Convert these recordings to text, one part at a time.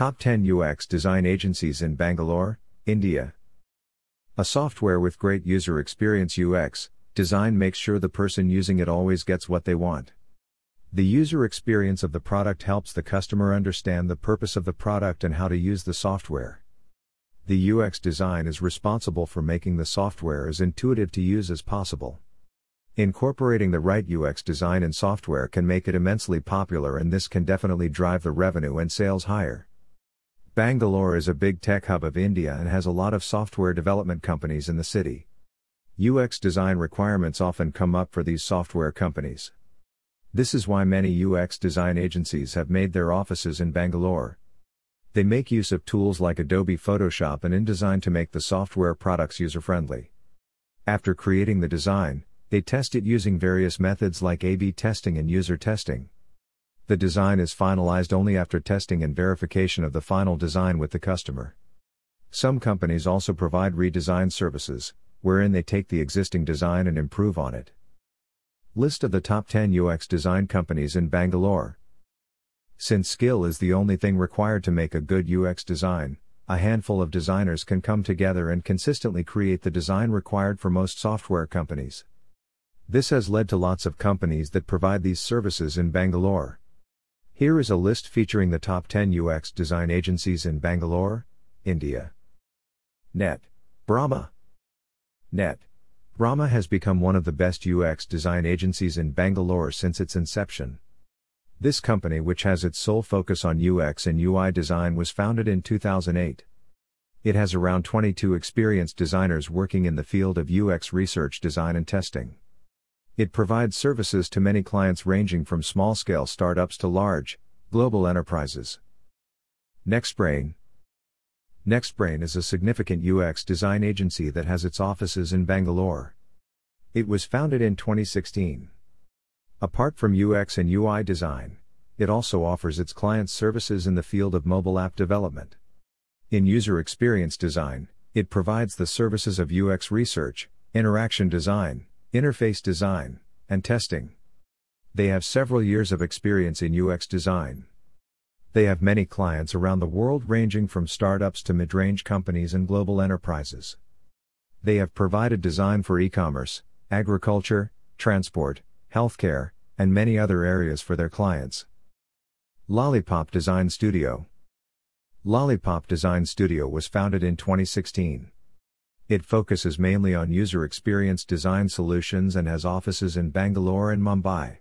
Top 10 UX design agencies in Bangalore, India. A software with great user experience UX design makes sure the person using it always gets what they want. The user experience of the product helps the customer understand the purpose of the product and how to use the software. The UX design is responsible for making the software as intuitive to use as possible. Incorporating the right UX design in software can make it immensely popular, and this can definitely drive the revenue and sales higher. Bangalore is a big tech hub of India and has a lot of software development companies in the city. UX design requirements often come up for these software companies. This is why many UX design agencies have made their offices in Bangalore. They make use of tools like Adobe Photoshop and InDesign to make the software products user friendly. After creating the design, they test it using various methods like A B testing and user testing. The design is finalized only after testing and verification of the final design with the customer. Some companies also provide redesign services, wherein they take the existing design and improve on it. List of the top 10 UX design companies in Bangalore. Since skill is the only thing required to make a good UX design, a handful of designers can come together and consistently create the design required for most software companies. This has led to lots of companies that provide these services in Bangalore. Here is a list featuring the top 10 UX design agencies in Bangalore, India. Net. Brahma. Net. Brahma has become one of the best UX design agencies in Bangalore since its inception. This company, which has its sole focus on UX and UI design, was founded in 2008. It has around 22 experienced designers working in the field of UX research, design, and testing. It provides services to many clients ranging from small scale startups to large, global enterprises. NextBrain NextBrain is a significant UX design agency that has its offices in Bangalore. It was founded in 2016. Apart from UX and UI design, it also offers its clients services in the field of mobile app development. In user experience design, it provides the services of UX research, interaction design, interface design, and testing. They have several years of experience in UX design. They have many clients around the world ranging from startups to mid range companies and global enterprises. They have provided design for e commerce, agriculture, transport, healthcare, and many other areas for their clients. Lollipop Design Studio Lollipop Design Studio was founded in 2016. It focuses mainly on user experience design solutions and has offices in Bangalore and Mumbai.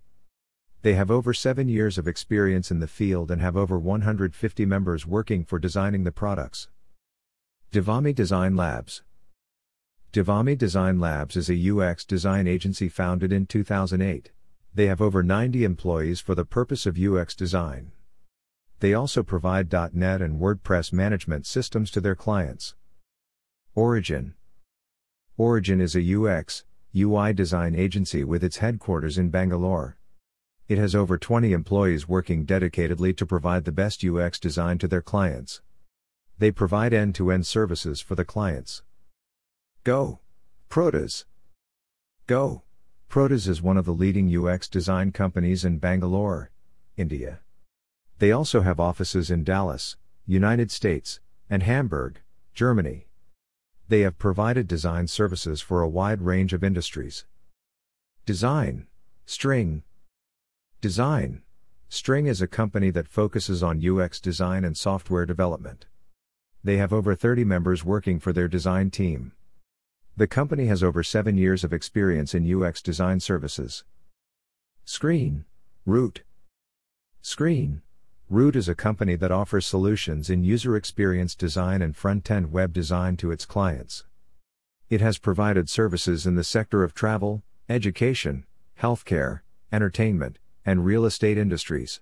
They have over seven years of experience in the field and have over 150 members working for designing the products. Divami Design Labs Divami Design Labs is a UX design agency founded in 2008. They have over 90 employees for the purpose of UX design. They also provide .NET and WordPress management systems to their clients. Origin Origin is a UX, UI design agency with its headquarters in Bangalore. It has over 20 employees working dedicatedly to provide the best UX design to their clients. They provide end to end services for the clients. Go. Protas. Go. Protas is one of the leading UX design companies in Bangalore, India. They also have offices in Dallas, United States, and Hamburg, Germany. They have provided design services for a wide range of industries. Design, String. Design, String is a company that focuses on UX design and software development. They have over 30 members working for their design team. The company has over 7 years of experience in UX design services. Screen, Root. Screen, Root is a company that offers solutions in user experience design and front end web design to its clients. It has provided services in the sector of travel, education, healthcare, entertainment, and real estate industries.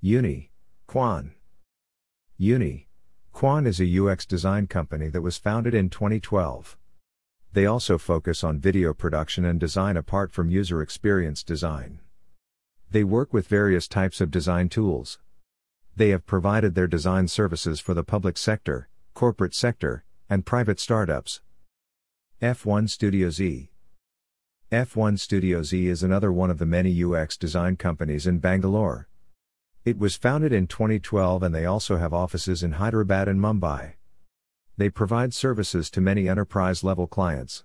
Uni, Quan. Uni, Quan is a UX design company that was founded in 2012. They also focus on video production and design apart from user experience design. They work with various types of design tools. They have provided their design services for the public sector, corporate sector, and private startups. F1 Studioz F1 Studioz is another one of the many UX design companies in Bangalore. It was founded in 2012 and they also have offices in Hyderabad and Mumbai. They provide services to many enterprise level clients.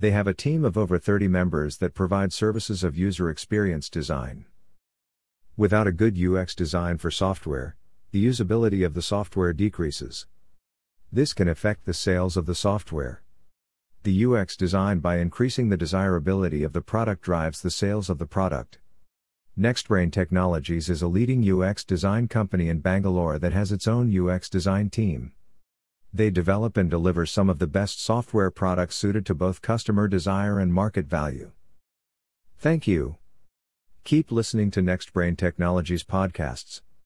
They have a team of over 30 members that provide services of user experience design. Without a good UX design for software, the usability of the software decreases. This can affect the sales of the software. The UX design by increasing the desirability of the product drives the sales of the product. NextBrain Technologies is a leading UX design company in Bangalore that has its own UX design team. They develop and deliver some of the best software products suited to both customer desire and market value. Thank you. Keep listening to NextBrain Technologies podcasts.